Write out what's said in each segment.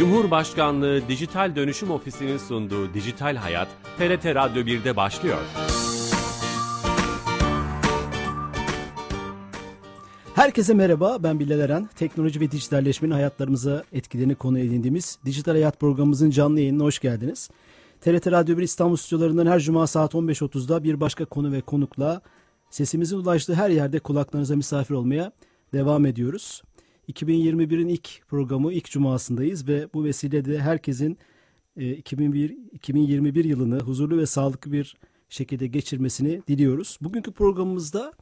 Cumhurbaşkanlığı Dijital Dönüşüm Ofisi'nin sunduğu Dijital Hayat, TRT Radyo 1'de başlıyor. Herkese merhaba, ben Bilal Eren. Teknoloji ve dijitalleşmenin hayatlarımıza etkilerini konu edindiğimiz Dijital Hayat programımızın canlı yayınına hoş geldiniz. TRT Radyo 1 İstanbul stüdyolarından her cuma saat 15.30'da bir başka konu ve konukla sesimizin ulaştığı her yerde kulaklarınıza misafir olmaya devam ediyoruz. 2021'in ilk programı, ilk cumasındayız ve bu vesileyle herkesin 2001, e, 2021 yılını huzurlu ve sağlıklı bir şekilde geçirmesini diliyoruz. Bugünkü programımızda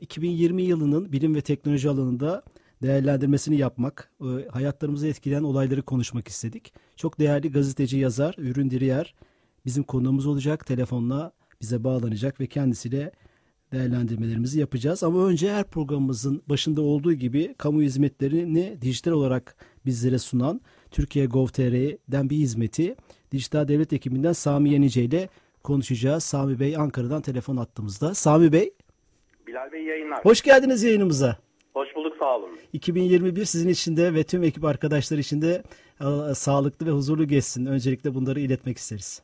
2020 e, yılının bilim ve teknoloji alanında değerlendirmesini yapmak, e, hayatlarımızı etkileyen olayları konuşmak istedik. Çok değerli gazeteci yazar Ürün Diriyer bizim konuğumuz olacak. Telefonla bize bağlanacak ve kendisiyle değerlendirmelerimizi yapacağız. Ama önce her programımızın başında olduğu gibi kamu hizmetlerini dijital olarak bizlere sunan Türkiye Gov.tr'den bir hizmeti Dijital Devlet ekibinden Sami Yenice ile konuşacağız. Sami Bey Ankara'dan telefon attığımızda. Sami Bey. Bilal Bey yayınlar. Hoş geldiniz yayınımıza. Hoş bulduk sağ olun. 2021 sizin için de ve tüm ekip arkadaşlar için de e, sağlıklı ve huzurlu geçsin. Öncelikle bunları iletmek isteriz.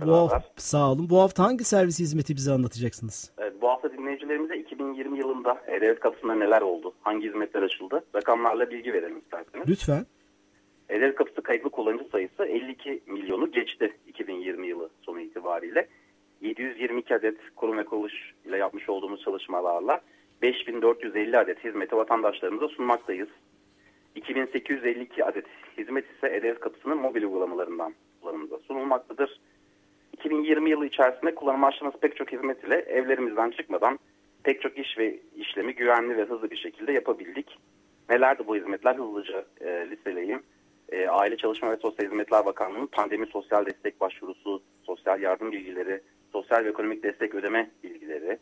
Bu hafta, sağ olun. Bu hafta hangi servis hizmeti bize anlatacaksınız? Evet, bu hafta dinleyicilerimize 2020 yılında E-Devlet kapısında neler oldu? Hangi hizmetler açıldı? Rakamlarla bilgi verelim isterseniz. Lütfen. E-Devlet kapısı kayıtlı kullanıcı sayısı 52 milyonu geçti 2020 yılı sonu itibariyle. 722 adet kurum ve kuruluş ile yapmış olduğumuz çalışmalarla 5450 adet hizmeti vatandaşlarımıza sunmaktayız. 2852 adet hizmet ise E-Devlet kapısının mobil uygulamalarından kullanımıza sunulmaktadır. 2020 yılı içerisinde kullanım açtığımız pek çok hizmet ile evlerimizden çıkmadan pek çok iş ve işlemi güvenli ve hızlı bir şekilde yapabildik. Nelerdi bu hizmetler hızlıca e, listeleyeyim. E, Aile Çalışma ve Sosyal Hizmetler Bakanlığı'nın pandemi sosyal destek başvurusu, sosyal yardım bilgileri, sosyal ve ekonomik destek ödeme bilgileri,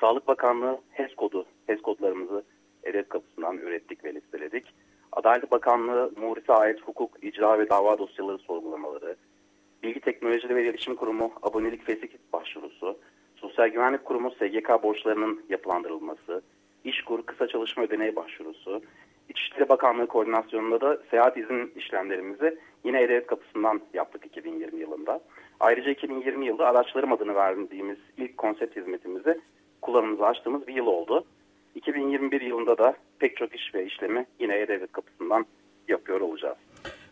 Sağlık Bakanlığı HES kodu, HES kodlarımızı EDET kapısından ürettik ve listeledik. Adalet Bakanlığı Muris'e ait hukuk, icra ve dava dosyaları sorgulamaları, Bilgi Teknolojileri ve İletişim Kurumu abonelik fesih başvurusu, Sosyal Güvenlik Kurumu SGK borçlarının yapılandırılması, İşkur kısa çalışma ödeneği başvurusu, İçişleri Bakanlığı koordinasyonunda da seyahat izin işlemlerimizi yine E-Devlet kapısından yaptık 2020 yılında. Ayrıca 2020 yılında araçlarım adını verdiğimiz ilk konsept hizmetimizi kullanımıza açtığımız bir yıl oldu. 2021 yılında da pek çok iş ve işlemi yine E-Devlet kapısından yapıyor olacağız.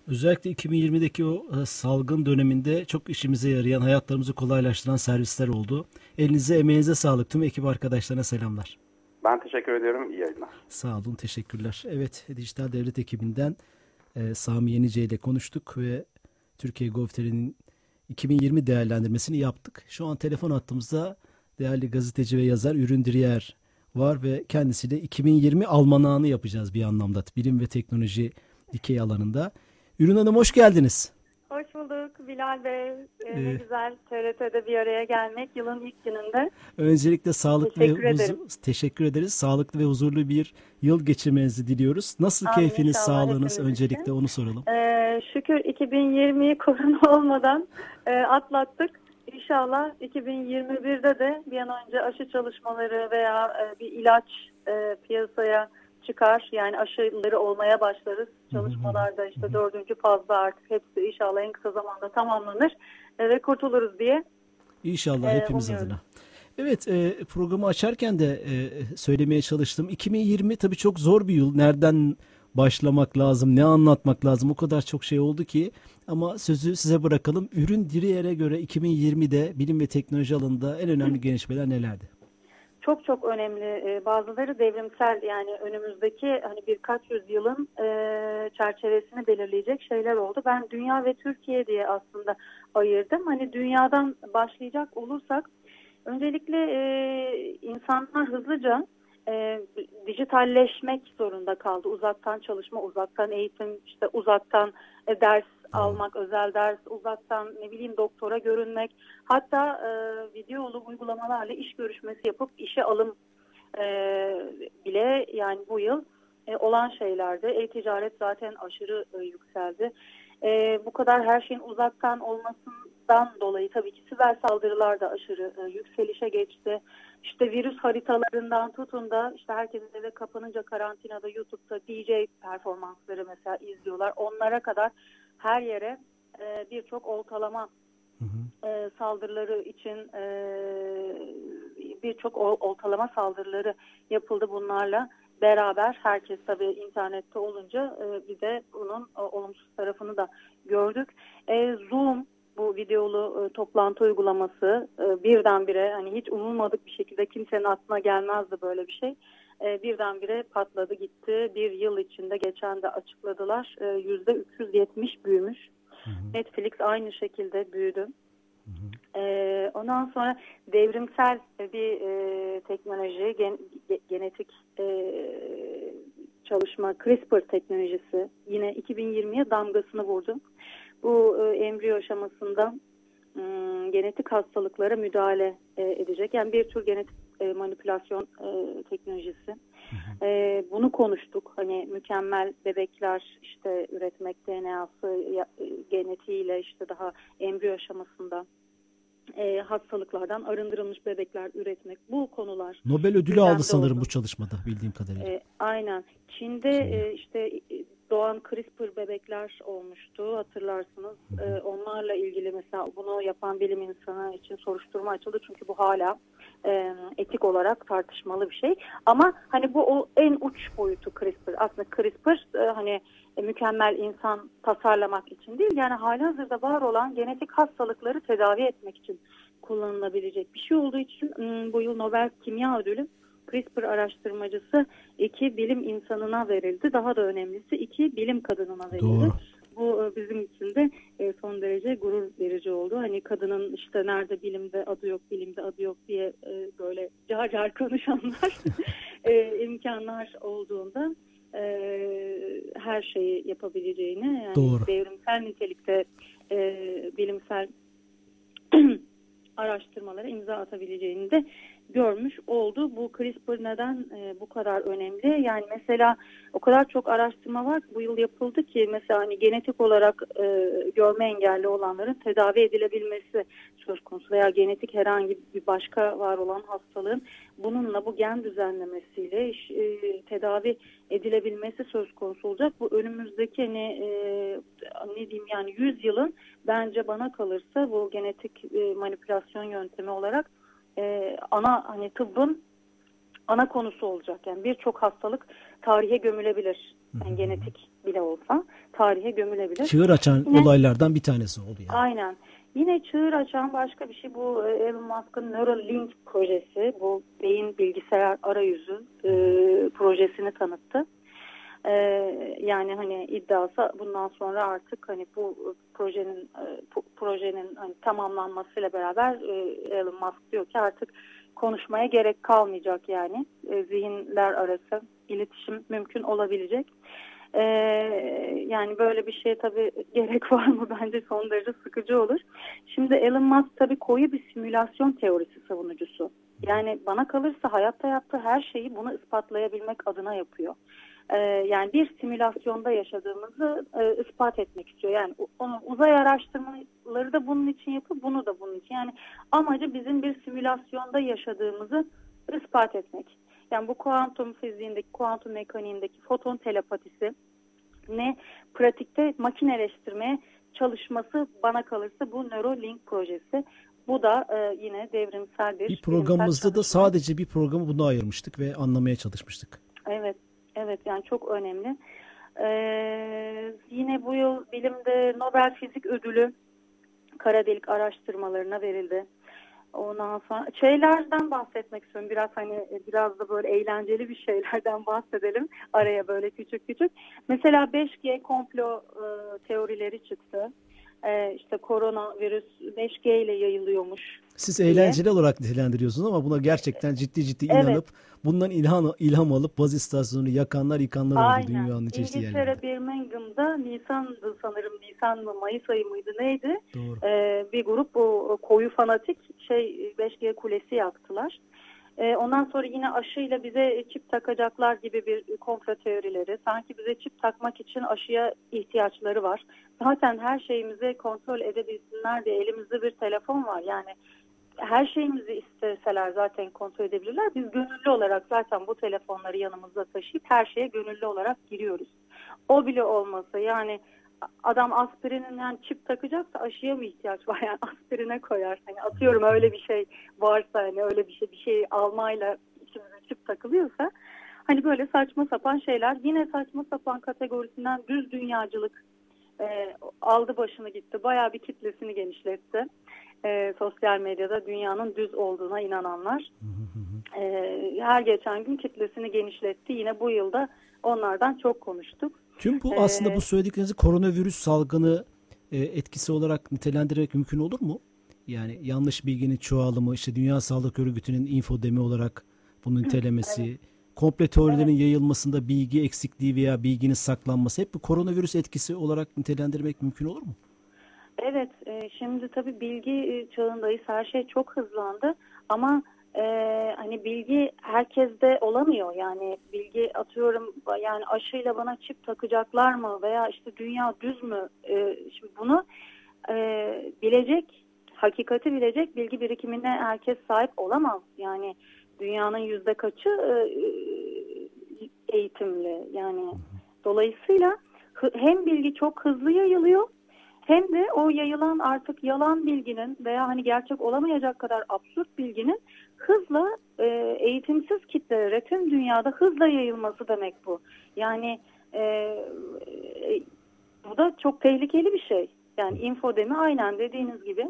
Özellikle 2020'deki o e, salgın döneminde çok işimize yarayan, hayatlarımızı kolaylaştıran servisler oldu. Elinize, emeğinize sağlık. Tüm ekip arkadaşlarına selamlar. Ben teşekkür ediyorum. İyi yayınlar. Sağ olun, teşekkürler. Evet, Dijital Devlet ekibinden e, Sami Yenice ile konuştuk ve Türkiye Gov.tr'nin 2020 değerlendirmesini yaptık. Şu an telefon attığımızda değerli gazeteci ve yazar Ürün Diriyer var ve kendisiyle 2020 almanağını yapacağız bir anlamda. Bilim ve teknoloji dikey alanında. Ürün Hanım hoş geldiniz. Hoş bulduk Bilal Bey. Ee, ee, ne güzel TRT'de bir araya gelmek yılın ilk gününde. Öncelikle sağlıklı teşekkür ve huzur, teşekkür ederiz. Sağlıklı ve huzurlu bir yıl geçirmenizi diliyoruz. Nasıl Amin, keyfiniz, sağlığınız öncelikle için. onu soralım. Ee, şükür 2020'yi korona olmadan e, atlattık. İnşallah 2021'de de bir an önce aşı çalışmaları veya e, bir ilaç e, piyasaya çıkar. Yani aşıları olmaya başlarız. Çalışmalarda işte dördüncü fazla artık hepsi inşallah en kısa zamanda tamamlanır e, ve kurtuluruz diye. İnşallah e, hepimiz umuyorum. adına. Evet e, programı açarken de e, söylemeye çalıştım. 2020 tabii çok zor bir yıl. Nereden başlamak lazım, ne anlatmak lazım o kadar çok şey oldu ki. Ama sözü size bırakalım. Ürün Diriyer'e göre 2020'de bilim ve teknoloji alanında en önemli gelişmeler nelerdi? Çok çok önemli. E, bazıları devrimsel yani önümüzdeki hani birkaç yüzyılın e, çerçevesini belirleyecek şeyler oldu. Ben dünya ve Türkiye diye aslında ayırdım. Hani dünyadan başlayacak olursak öncelikle e, insanlar hızlıca e, dijitalleşmek zorunda kaldı. Uzaktan çalışma, uzaktan eğitim, işte uzaktan ders almak, özel ders, uzaktan ne bileyim doktora görünmek, hatta e, videolu uygulamalarla iş görüşmesi yapıp işe alım e, bile yani bu yıl e, olan şeylerde. E-ticaret zaten aşırı e, yükseldi. E, bu kadar her şeyin uzaktan olmasının dan dolayı tabii ki siber saldırılar da aşırı e, yükselişe geçti. İşte virüs haritalarından tutun da işte herkesin eve kapanınca karantinada YouTube'da DJ performansları mesela izliyorlar. Onlara kadar her yere e, birçok oltalama hı hı. E, saldırıları için e, birçok oltalama saldırıları yapıldı bunlarla beraber herkes tabii internette olunca e, bir de bunun e, olumsuz tarafını da gördük. E, Zoom bu videolu e, toplantı uygulaması e, birdenbire hani hiç umulmadık bir şekilde kimsenin aklına gelmezdi böyle bir şey. E, birdenbire patladı gitti. Bir yıl içinde geçen de açıkladılar. E, yüzde 370 büyümüş. Hı hı. Netflix aynı şekilde büyüdü. Hı hı. E, ondan sonra devrimsel bir e, teknoloji, gen, genetik e, çalışma, CRISPR teknolojisi yine 2020'ye damgasını vurdu. Bu e, embriyo aşamasında e, genetik hastalıklara müdahale e, edecek. Yani bir tür genetik e, manipülasyon e, teknolojisi. Hı hı. E, bunu konuştuk. Hani mükemmel bebekler işte üretmek DNA'sı e, genetiğiyle işte daha embriyo aşamasında e, hastalıklardan arındırılmış bebekler üretmek bu konular. Nobel ödülü aldı sanırım oldu. bu çalışmada bildiğim kadarıyla. E, aynen. Çin'de e, işte doğan CRISPR bebekler olmuştu hatırlarsınız. E, onlarla ilgili mesela bunu yapan bilim insanı için soruşturma açıldı çünkü bu hala e, etik olarak tartışmalı bir şey. Ama hani bu o en uç boyutu CRISPR. Aslında CRISPR e, hani e, mükemmel insan tasarlamak için değil yani halihazırda var olan genetik hastalıkları tedavi etmek için kullanılabilecek bir şey olduğu için bu yıl Nobel Kimya Ödülü CRISPR araştırmacısı iki bilim insanına verildi. Daha da önemlisi iki bilim kadınına verildi. Doğru. Bu e, bizim için de e, son derece gurur verici oldu. Hani kadının işte nerede bilimde adı yok, bilimde adı yok diye böyle car car konuşanlar imkanlar olduğunda e, her şeyi yapabileceğini yani Doğru. devrimsel nitelikte e, bilimsel araştırmalara imza atabileceğini de görmüş oldu. Bu CRISPR neden e, bu kadar önemli? Yani mesela o kadar çok araştırma var bu yıl yapıldı ki mesela hani genetik olarak e, görme engelli olanların tedavi edilebilmesi söz konusu veya genetik herhangi bir başka var olan hastalığın bununla bu gen düzenlemesiyle e, tedavi edilebilmesi söz konusu olacak. Bu önümüzdeki hani e, ne diyeyim yani 100 yılın bence bana kalırsa bu genetik e, manipülasyon yöntemi olarak e, ana hani tıbbın ana konusu olacak. Yani birçok hastalık tarihe gömülebilir. Yani genetik bile olsa tarihe gömülebilir. Çığır açan Yine, olaylardan bir tanesi oldu yani. Aynen. Yine çığır açan başka bir şey bu e, Elon Musk'ın Neuralink projesi. Bu beyin bilgisayar arayüzü e, projesini tanıttı. E, yani hani iddiası bundan sonra artık hani bu projenin e, projenin hani tamamlanmasıyla beraber e, Elon Musk diyor ki artık konuşmaya gerek kalmayacak yani e, zihinler arası iletişim mümkün olabilecek. Ee, yani böyle bir şeye tabii gerek var mı bence son derece sıkıcı olur. Şimdi Elon Musk tabii koyu bir simülasyon teorisi savunucusu. Yani bana kalırsa hayatta yaptığı her şeyi bunu ispatlayabilmek adına yapıyor. Ee, yani bir simülasyonda yaşadığımızı e, ispat etmek istiyor. Yani onu, uzay araştırmaları da bunun için yapıyor, bunu da bunun için. Yani amacı bizim bir simülasyonda yaşadığımızı ispat etmek. Yani bu kuantum fiziğindeki, kuantum mekaniğindeki foton telepatisi ne pratikte makineleştirmeye çalışması bana kalırsa bu Neuralink projesi. Bu da e, yine devrimsel bir... Bir programımızda da sadece bir programı buna ayırmıştık ve anlamaya çalışmıştık. Evet, evet yani çok önemli. Ee, yine bu yıl bilimde Nobel Fizik Ödülü kara delik araştırmalarına verildi. Ondan sonra şeylerden bahsetmek istiyorum. Biraz hani biraz da böyle eğlenceli bir şeylerden bahsedelim. Araya böyle küçük küçük. Mesela 5G komplo e, teorileri çıktı. E, işte koronavirüs 5G ile yayılıyormuş. Siz diye. eğlenceli olarak nitelendiriyorsunuz ama buna gerçekten ciddi ciddi inanıp evet. bundan ilham ilham alıp baz istasyonunu yakanlar yıkanlar oldu dünyanın çeşitli yerlerinde. İngiltere Birmingham'da Nisan'dı sanırım Nisan mı Mayıs ayı mıydı neydi? Doğru. Ee, bir grup bu koyu fanatik şey 5G kulesi yaktılar. E, ondan sonra yine aşıyla bize çip takacaklar gibi bir komplo teorileri. Sanki bize çip takmak için aşıya ihtiyaçları var. Zaten her şeyimizi kontrol edebilsinler diye elimizde bir telefon var. Yani her şeyimizi isteseler zaten kontrol edebilirler. Biz gönüllü olarak zaten bu telefonları yanımızda taşıyıp her şeye gönüllü olarak giriyoruz. O bile olmasa yani adam aspirinin yani çip takacaksa aşıya mı ihtiyaç var? Yani aspirine koyar. Hani atıyorum öyle bir şey varsa hani öyle bir şey bir şey almayla çip takılıyorsa hani böyle saçma sapan şeyler yine saçma sapan kategorisinden düz dünyacılık e, aldı başını gitti. Bayağı bir kitlesini genişletti. E, sosyal medyada dünyanın düz olduğuna inananlar. E, her geçen gün kitlesini genişletti. Yine bu yılda onlardan çok konuştuk. Tüm bu aslında bu söylediklerinizi koronavirüs salgını e, etkisi olarak nitelendirmek mümkün olur mu? Yani yanlış bilginin çoğalımı, işte Dünya Sağlık Örgütü'nün infodemi olarak bunun nitelemesi, komple teorilerin yayılmasında bilgi eksikliği veya bilginin saklanması hep bu koronavirüs etkisi olarak nitelendirmek mümkün olur mu? Evet, e, şimdi tabii bilgi çağındayız. Her şey çok hızlandı ama e, hani bilgi herkeste olamıyor. Yani bilgi atıyorum yani aşıyla bana çip takacaklar mı veya işte dünya düz mü? E, şimdi bunu e, bilecek, hakikati bilecek bilgi birikimine herkes sahip olamaz. Yani dünyanın yüzde kaçı e, eğitimli yani dolayısıyla hem bilgi çok hızlı yayılıyor hem de o yayılan artık yalan bilginin veya hani gerçek olamayacak kadar absürt bilginin hızla e, eğitimsiz kitlelere tüm dünyada hızla yayılması demek bu. Yani e, e, bu da çok tehlikeli bir şey. Yani infodemi aynen dediğiniz gibi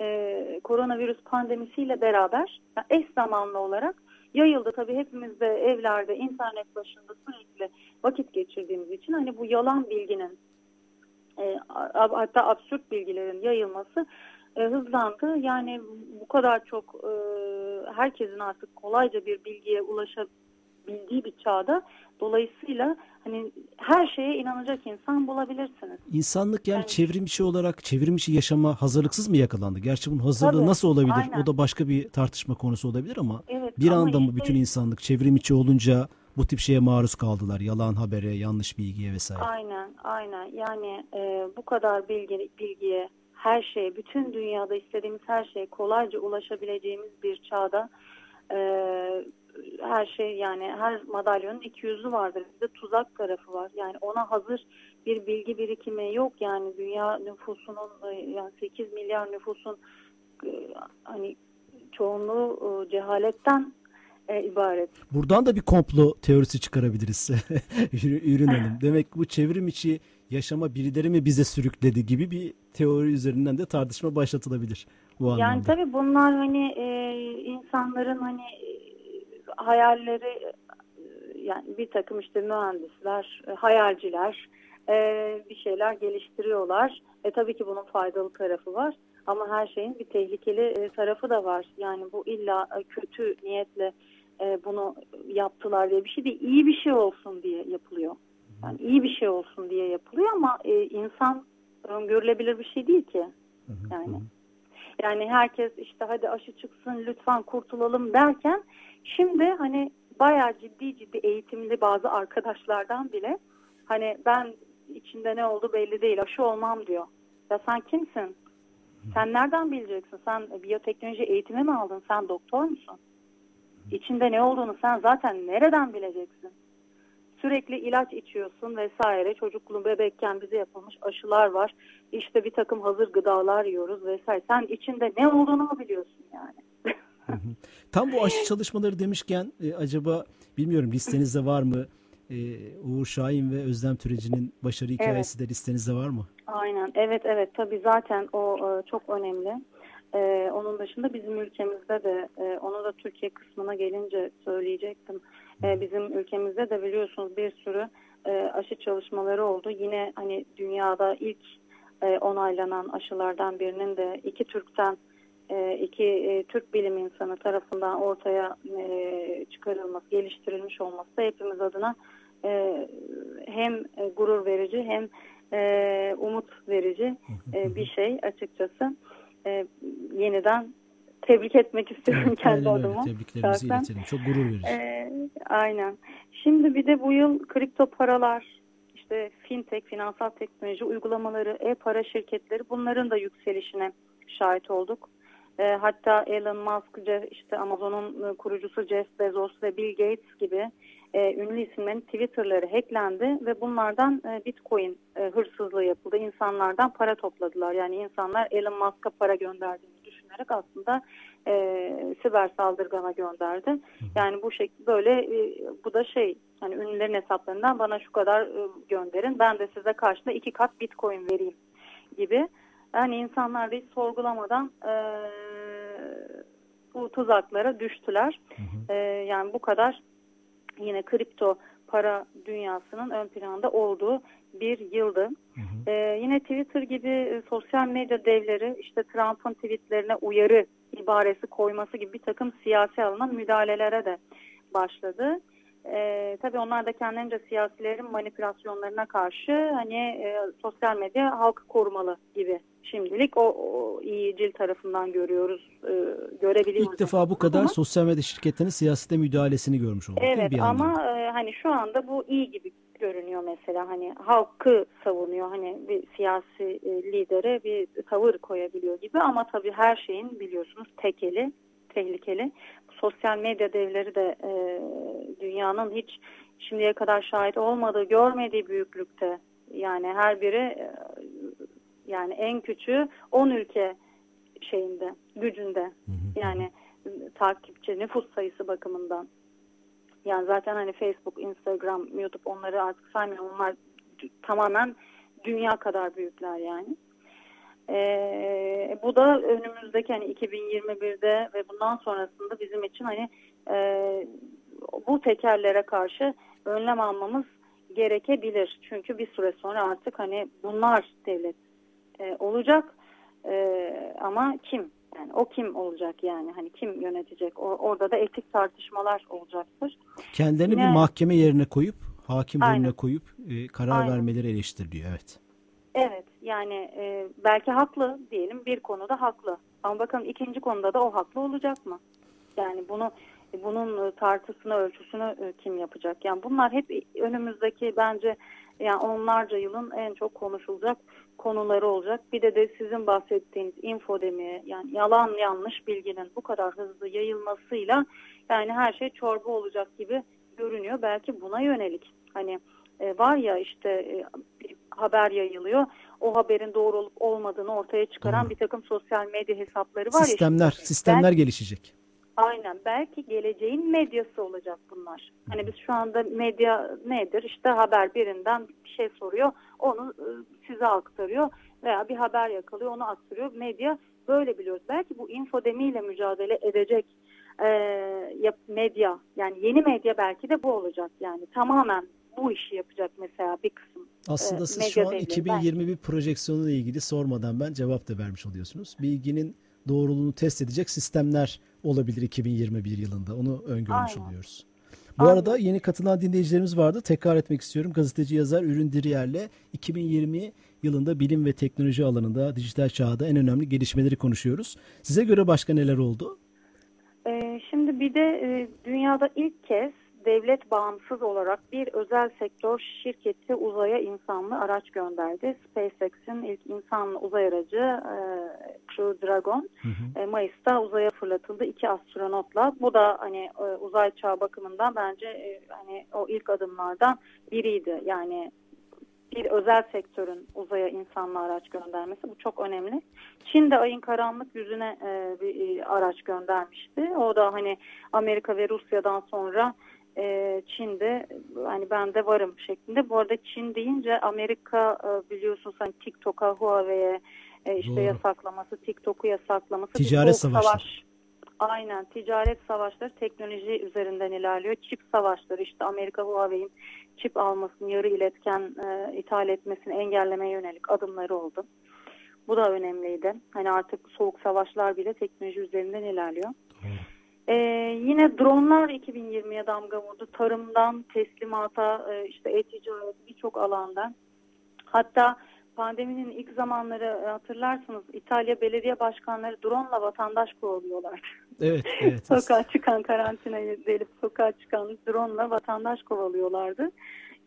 e, koronavirüs pandemisiyle beraber yani eş zamanlı olarak yayıldı. Tabii hepimiz de evlerde, internet başında sürekli vakit geçirdiğimiz için hani bu yalan bilginin e, hatta absürt bilgilerin yayılması e, hızlandı. Yani bu kadar çok e, herkesin artık kolayca bir bilgiye ulaşabildiği bir çağda dolayısıyla hani her şeye inanacak insan bulabilirsiniz. İnsanlık yani, yani çevrim içi olarak çevrim içi yaşama hazırlıksız mı yakalandı? Gerçi bunun hazırlığı tabii, nasıl olabilir? Aynen. O da başka bir tartışma konusu olabilir ama evet, bir ama anda mı bütün insanlık çevrim içi olunca bu tip şeye maruz kaldılar. Yalan habere, yanlış bilgiye vesaire. Aynen, aynen. Yani e, bu kadar bilgi, bilgiye, her şeye, bütün dünyada istediğimiz her şeye kolayca ulaşabileceğimiz bir çağda e, her şey yani her madalyonun iki yüzü vardır. Bir de tuzak tarafı var. Yani ona hazır bir bilgi birikimi yok. Yani dünya nüfusunun e, yani 8 milyar nüfusun e, hani çoğunluğu e, cehaletten e, ibaret. Buradan da bir komplo teorisi çıkarabiliriz Ürün Hanım. Demek bu çevrim içi yaşama birileri mi bize sürükledi gibi bir teori üzerinden de tartışma başlatılabilir bu yani anlamda. Tabii bunlar hani e, insanların hani e, hayalleri e, yani bir takım işte mühendisler, e, hayalciler e, bir şeyler geliştiriyorlar. E tabii ki bunun faydalı tarafı var. Ama her şeyin bir tehlikeli tarafı da var. Yani bu illa kötü niyetle bunu yaptılar diye bir şey değil. İyi bir şey olsun diye yapılıyor. Yani iyi bir şey olsun diye yapılıyor ama e, insan öngörülebilir bir şey değil ki. Yani yani herkes işte hadi aşı çıksın lütfen kurtulalım derken şimdi hani bayağı ciddi ciddi eğitimli bazı arkadaşlardan bile hani ben içinde ne oldu belli değil aşı olmam diyor. Ya sen kimsin? Sen nereden bileceksin? Sen biyoteknoloji eğitimi mi aldın? Sen doktor musun? İçinde ne olduğunu sen zaten nereden bileceksin? Sürekli ilaç içiyorsun vesaire. Çocukluğun bebekken bize yapılmış aşılar var. İşte bir takım hazır gıdalar yiyoruz vesaire. Sen içinde ne olduğunu mu biliyorsun yani? Tam bu aşı çalışmaları demişken e, acaba bilmiyorum listenizde var mı? E, Uğur Şahin ve Özlem Türeci'nin başarı hikayesi evet. de listenizde var mı? Aynen. Evet evet tabii zaten o e, çok önemli. Ee, onun dışında bizim ülkemizde de e, onu da Türkiye kısmına gelince söyleyecektim. Ee, bizim ülkemizde de biliyorsunuz bir sürü e, aşı çalışmaları oldu. Yine hani dünyada ilk e, onaylanan aşılardan birinin de iki Türk'ten e, iki e, Türk bilim insanı tarafından ortaya e, çıkarılması, geliştirilmiş olması da hepimiz adına e, hem e, gurur verici hem e, umut verici e, bir şey açıkçası e, yeniden tebrik etmek istiyorum kendi Aynen öyle. adıma. Tebriklerimizi Zaten. iletelim. Çok gurur verici. Ee, aynen. Şimdi bir de bu yıl kripto paralar, işte fintech, finansal teknoloji uygulamaları, e-para şirketleri bunların da yükselişine şahit olduk. Ee, hatta Elon Musk, Jeff- işte Amazon'un e, kurucusu Jeff Bezos ve Bill Gates gibi e, ünlü isimlerin Twitter'ları hacklendi ve bunlardan e, Bitcoin e, hırsızlığı yapıldı. İnsanlardan para topladılar. Yani insanlar Elon Musk'a para gönderdiğini düşünerek aslında e, siber saldırgana gönderdi. Yani bu şekilde böyle e, bu da şey hani ünlülerin hesaplarından bana şu kadar e, gönderin ben de size karşında iki kat bitcoin vereyim gibi. Yani insanlar da hiç sorgulamadan e, bu tuzaklara düştüler. E, yani bu kadar yine kripto para dünyasının ön planda olduğu bir yıldı. Ee, yine Twitter gibi e, sosyal medya devleri işte Trump'ın tweetlerine uyarı ibaresi koyması gibi bir takım siyasi alınan müdahalelere de başladı. Ee, tabii onlar da kendilerince siyasilerin manipülasyonlarına karşı hani e, sosyal medya halkı korumalı gibi şimdilik o, o iyicil tarafından görüyoruz, e, görebiliyoruz. İlk defa bu kadar Ama- sosyal medya şirketlerinin siyasete müdahalesini görmüş olduk. Evet bir ama e, hani şu anda bu iyi gibi görünüyor mesela hani halkı savunuyor hani bir siyasi e, lidere bir tavır koyabiliyor gibi ama tabii her şeyin biliyorsunuz tekeli tehlikeli. Sosyal medya devleri de e, dünyanın hiç şimdiye kadar şahit olmadığı görmediği büyüklükte yani her biri e, yani en küçüğü 10 ülke şeyinde gücünde yani e, takipçi nüfus sayısı bakımından. Yani zaten hani Facebook, Instagram, YouTube onları artık saymıyorum. Onlar tamamen dünya kadar büyükler yani. Ee, bu da önümüzdeki hani 2021'de ve bundan sonrasında bizim için hani e, bu tekerlere karşı önlem almamız gerekebilir. Çünkü bir süre sonra artık hani bunlar devlet e, olacak E, ama kim? Yani o kim olacak yani hani kim yönetecek? O, orada da etik tartışmalar olacaktır. Kendilerini Yine- bir mahkeme yerine koyup, hakim Aynen. yerine koyup e, karar Aynen. vermeleri eleştiriliyor. Evet. Evet yani e, belki haklı diyelim bir konuda haklı ama bakalım ikinci konuda da o haklı olacak mı? Yani bunu bunun e, tartısını ölçüsünü e, kim yapacak? Yani bunlar hep önümüzdeki bence yani onlarca yılın en çok konuşulacak konuları olacak. Bir de de sizin bahsettiğiniz infodemi yani yalan yanlış bilginin bu kadar hızlı yayılmasıyla yani her şey çorba olacak gibi görünüyor. Belki buna yönelik hani e, var ya işte e, haber yayılıyor. O haberin doğru olup olmadığını ortaya çıkaran Doğru. bir takım sosyal medya hesapları var ya. sistemler, şimdi. sistemler Ben- gelişecek. Aynen. Belki geleceğin medyası olacak bunlar. Hani biz şu anda medya nedir? İşte haber birinden bir şey soruyor. Onu e, size aktarıyor veya bir haber yakalıyor onu aktarıyor. Medya böyle biliyoruz. Belki bu infodemiyle mücadele edecek e, yap, medya yani yeni medya belki de bu olacak yani tamamen bu işi yapacak mesela bir kısım. Aslında e, siz şu an devleri. 2021 projeksiyonu ile ilgili sormadan ben cevap da vermiş oluyorsunuz. Bilginin doğruluğunu test edecek sistemler olabilir 2021 yılında. Onu öngörmüş Aynen. oluyoruz. Bu Aynen. arada yeni katılan dinleyicilerimiz vardı. Tekrar etmek istiyorum. Gazeteci yazar Ürün Diriyer'le 2020 yılında bilim ve teknoloji alanında dijital çağda en önemli gelişmeleri konuşuyoruz. Size göre başka neler oldu? Ee, şimdi bir de e, dünyada ilk kez devlet bağımsız olarak bir özel sektör şirketi uzaya insanlı araç gönderdi. SpaceX'in ilk insanlı uzay aracı e, Crew Dragon e, Mayıs'ta uzaya fırlatıldı iki astronotla. Bu da hani e, uzay çağı bakımından bence e, hani o ilk adımlardan biriydi. Yani bir özel sektörün uzaya insanlı araç göndermesi bu çok önemli. Çin de ayın karanlık yüzüne e, bir e, araç göndermişti. O da hani Amerika ve Rusya'dan sonra e, Çin'de hani ben de varım şeklinde. Bu arada Çin deyince Amerika e, biliyorsunuz hani TikTok'a, Huawei'ye e, işte Doğru. yasaklaması, TikTok'u yasaklaması. Ticaret savaşları. savaş. Aynen ticaret savaşları teknoloji üzerinden ilerliyor. Çip savaşları işte Amerika Huawei'in çip almasını, yarı iletken e, ithal etmesini engellemeye yönelik adımları oldu. Bu da önemliydi. Hani artık soğuk savaşlar bile teknoloji üzerinden ilerliyor. Ee, yine dronlar 2020'ye damga vurdu. Tarımdan teslimata, e, işte e-ticaret birçok alandan. Hatta pandeminin ilk zamanları e, hatırlarsınız İtalya belediye başkanları drone ile vatandaş kovalıyorlar. Evet, evet. sokağa çıkan karantinayı delip sokağa çıkan drone ile vatandaş kovalıyorlardı.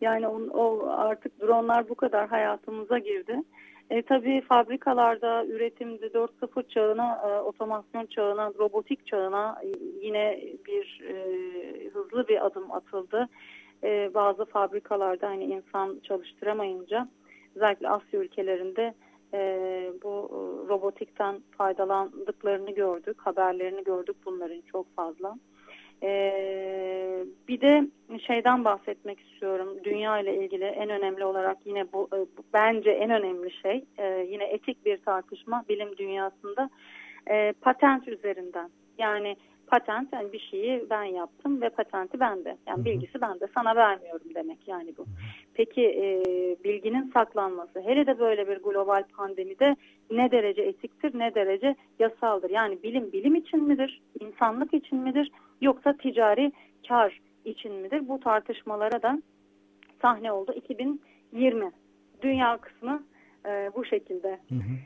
Yani o, o artık dronlar bu kadar hayatımıza girdi. E, tabii fabrikalarda üretimde 4.0 çağına, e, otomasyon çağına, robotik çağına e, yine bir e, hızlı bir adım atıldı. E, bazı fabrikalarda hani insan çalıştıramayınca özellikle Asya ülkelerinde e, bu e, robotikten faydalandıklarını gördük, haberlerini gördük bunların çok fazla. Ee, bir de şeyden bahsetmek istiyorum. Dünya ile ilgili en önemli olarak yine bu, e, bence en önemli şey e, yine etik bir tartışma bilim dünyasında e, patent üzerinden. Yani patent yani bir şeyi ben yaptım ve patenti bende. Yani bilgisi bende. Sana vermiyorum demek yani bu. Peki e, bilginin saklanması hele de böyle bir global pandemide ne derece etiktir ne derece yasaldır? Yani bilim bilim için midir? insanlık için midir? Yoksa ticari kar için midir? Bu tartışmalara da sahne oldu 2020. Dünya kısmı e, bu şekilde. Hı hı.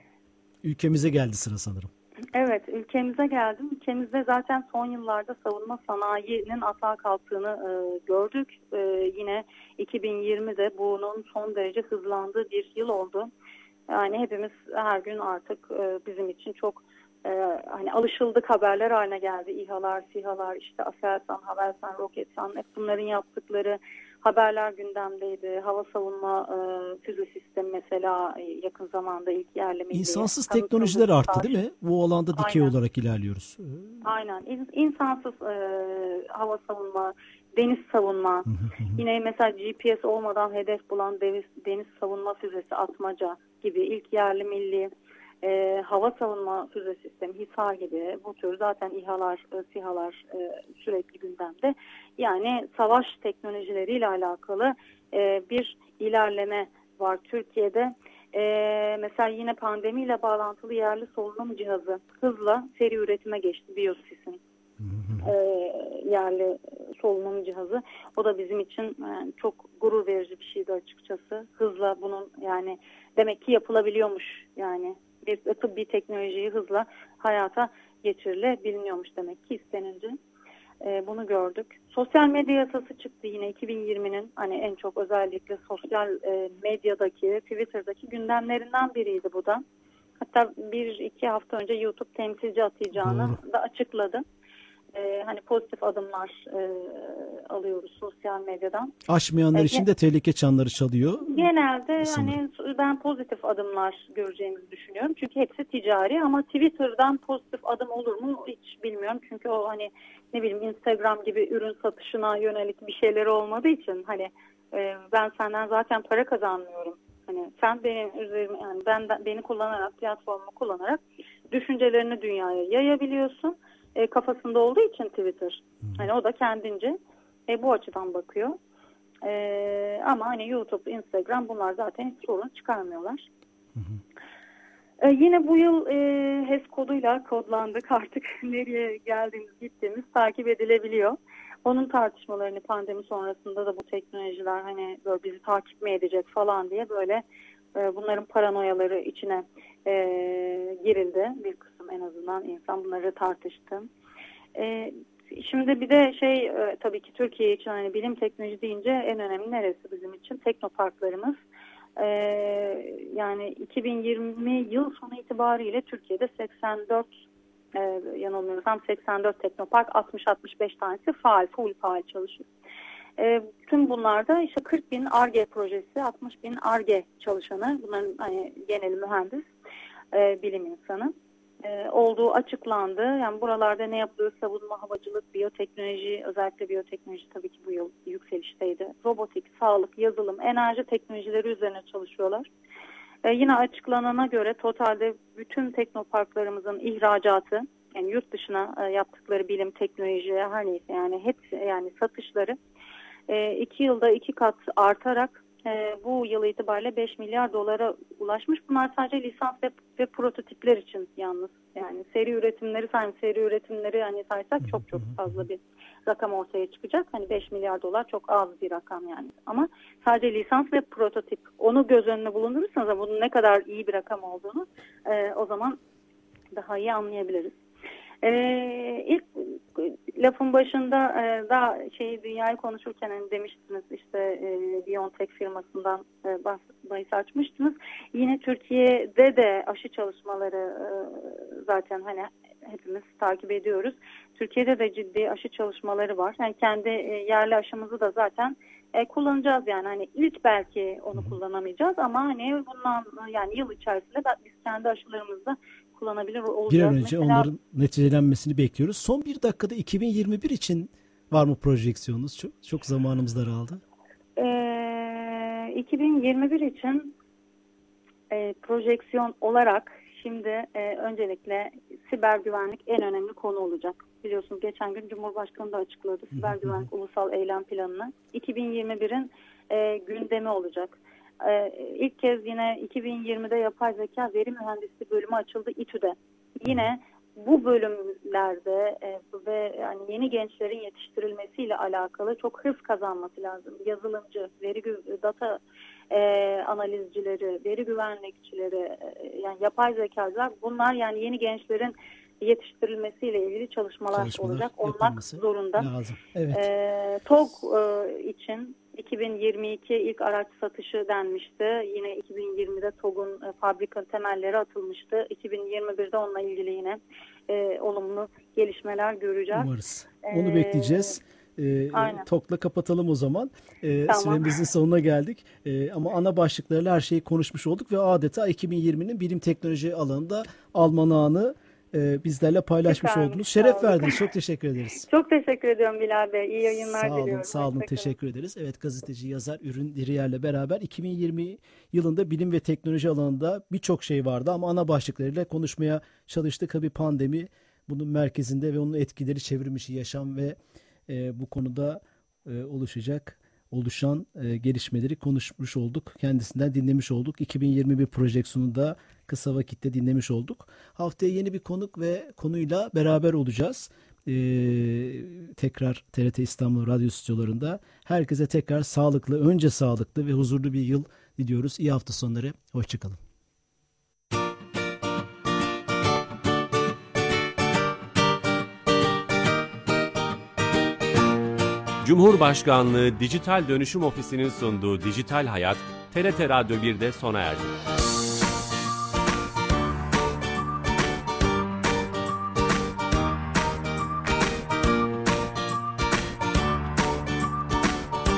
Ülkemize geldi sıra sanırım. Evet, ülkemize geldim. Ülkemizde zaten son yıllarda savunma sanayinin atağa kalktığını e, gördük. E, yine 2020'de bunun son derece hızlandığı bir yıl oldu. Yani hepimiz her gün artık e, bizim için çok e, hani alışıldık haberler haline geldi. İHA'lar, SİHA'lar, işte Aselsan, Havelsan, Roketsan hep bunların yaptıkları haberler gündemdeydi. Hava savunma e, füze sistemi mesela e, yakın zamanda ilk yerlemeydi. İnsansız teknolojiler arttı değil mi? Bu alanda dikey Aynen. olarak ilerliyoruz. Aynen. İnsansız e, hava savunma, deniz savunma, yine mesela GPS olmadan hedef bulan deniz, deniz savunma füzesi atmaca gibi ilk yerli milli e, hava savunma füze sistemi, HİSAR gibi bu tür zaten İHA'lar, e, SİHA'lar e, sürekli gündemde. Yani savaş teknolojileriyle alakalı e, bir ilerleme var Türkiye'de. E, mesela yine pandemiyle bağlantılı yerli solunum cihazı hızla seri üretime geçti Biosis'in e, yerli solunum cihazı. O da bizim için yani çok gurur verici bir şeydi açıkçası. Hızla bunun yani demek ki yapılabiliyormuş yani bir tıbbi teknolojiyi hızla hayata geçirilebiliyormuş demek ki istenince. E, bunu gördük. Sosyal medya yasası çıktı yine 2020'nin hani en çok özellikle sosyal e, medyadaki, Twitter'daki gündemlerinden biriydi bu da. Hatta bir iki hafta önce YouTube temsilci atayacağını Doğru. da açıkladı e, hani pozitif adımlar e, alıyoruz sosyal medyadan. Aşmayanlar e, için de tehlike çanları çalıyor. Genelde hani ben pozitif adımlar göreceğimizi düşünüyorum. Çünkü hepsi ticari ama Twitter'dan pozitif adım olur mu hiç bilmiyorum. Çünkü o hani ne bileyim Instagram gibi ürün satışına yönelik bir şeyleri olmadığı için hani e, ben senden zaten para kazanmıyorum. Hani sen benim üzerime yani ben beni kullanarak platformu kullanarak düşüncelerini dünyaya yayabiliyorsun e, kafasında olduğu için Twitter. Hani o da kendince e, bu açıdan bakıyor. E, ama hani YouTube, Instagram bunlar zaten hiç sorun çıkarmıyorlar. Hı hı. E, yine bu yıl e, HES koduyla kodlandık artık nereye geldiğimiz gittiğimiz takip edilebiliyor. Onun tartışmalarını pandemi sonrasında da bu teknolojiler hani böyle bizi takip mi edecek falan diye böyle e, bunların paranoyaları içine e, girildi. Bir en azından insan bunları tartıştı. E, şimdi bir de şey e, tabii ki Türkiye için hani bilim teknoloji deyince en önemli neresi bizim için? Teknoparklarımız. E, yani 2020 yıl sonu itibariyle Türkiye'de 84 e, yanılmıyorsam 84 teknopark 60-65 tanesi faal, full faal çalışıyor. E, tüm bunlarda işte 40 bin ARGE projesi, 60 bin ARGE çalışanı, bunların hani genel mühendis, e, bilim insanı e, olduğu açıklandı. Yani buralarda ne yapılıyor? Savunma, havacılık, biyoteknoloji, özellikle biyoteknoloji tabii ki bu yıl yükselişteydi. Robotik, sağlık, yazılım, enerji teknolojileri üzerine çalışıyorlar. E, yine açıklanana göre totalde bütün teknoparklarımızın ihracatı, yani yurt dışına e, yaptıkları bilim, teknoloji, her neyse yani hepsi yani satışları e, iki yılda iki kat artarak e, bu yıl itibariyle 5 milyar dolara ulaşmış. Bunlar sadece lisans ve, ve prototipler için yalnız. Yani seri üretimleri sayın seri üretimleri hani saysak çok çok fazla bir rakam ortaya çıkacak. Hani 5 milyar dolar çok az bir rakam yani. Ama sadece lisans ve prototip onu göz önüne bulundurursanız bunun ne kadar iyi bir rakam olduğunu e, o zaman daha iyi anlayabiliriz. Ee, ilk lafın başında e, daha şey dünyayı konuşurken hani demiştiniz işte e, BioNTech firmasından e, bahis açmıştınız. Yine Türkiye'de de aşı çalışmaları e, zaten hani hepimiz takip ediyoruz. Türkiye'de de ciddi aşı çalışmaları var. Yani kendi e, yerli aşımızı da zaten e, kullanacağız yani hani ilk belki onu kullanamayacağız ama hani bundan yani yıl içerisinde biz kendi aşılarımızda kullanabilir olacağız. Bir an önce Mesela, onların neticelenmesini bekliyoruz. Son bir dakikada 2021 için var mı projeksiyonunuz? Çok, çok zamanımız daraldı. E, 2021 için e, projeksiyon olarak şimdi e, öncelikle siber güvenlik en önemli konu olacak. Biliyorsunuz geçen gün Cumhurbaşkanı da açıkladı siber güvenlik ulusal eylem planını. 2021'in e, gündemi olacak. E, ilk kez yine 2020'de yapay zeka veri mühendisliği bölümü açıldı İTÜ'de. Yine bu bölümlerde e, ve yani yeni gençlerin yetiştirilmesiyle alakalı çok hız kazanması lazım. Yazılımcı, veri data e, analizcileri, veri güvenlikçileri, e, yani yapay zekalar bunlar yani yeni gençlerin yetiştirilmesiyle ilgili çalışmalar, çalışmalar olacak olmak zorunda. Lazım. Evet. E, TOG e, için 2022 ilk araç satışı denmişti. Yine 2020'de TOG'un e, fabrika temelleri atılmıştı. 2021'de onunla ilgili yine e, olumlu gelişmeler göreceğiz. Umarız. Onu ee, bekleyeceğiz. E, TOK'la kapatalım o zaman. E, tamam. Süremizin sonuna geldik. E, ama ana başlıklarıyla her şeyi konuşmuş olduk ve adeta 2020'nin bilim teknoloji alanında almanağını e, bizlerle paylaşmış Efendim, oldunuz. Şeref verdiniz. Çok teşekkür ederiz. Çok teşekkür ediyorum Bilal Bey. İyi yayınlar sağ olun, diliyorum. Sağ olun. Teşekkür ederiz. Evet gazeteci, yazar, ürün Diriyer'le beraber 2020 yılında bilim ve teknoloji alanında birçok şey vardı ama ana başlıklarıyla konuşmaya çalıştık. Tabii pandemi bunun merkezinde ve onun etkileri çevirmişi yaşam ve e, bu konuda e, oluşacak oluşan e, gelişmeleri konuşmuş olduk. Kendisinden dinlemiş olduk. 2021 projeksiyonu da kısa vakitte dinlemiş olduk. Haftaya yeni bir konuk ve konuyla beraber olacağız. Ee, tekrar TRT İstanbul Radyo stüdyolarında. Herkese tekrar sağlıklı, önce sağlıklı ve huzurlu bir yıl diliyoruz. İyi hafta sonları. Hoşçakalın. Cumhurbaşkanlığı Dijital Dönüşüm Ofisi'nin sunduğu Dijital Hayat, TRT Radyo 1'de sona erdi.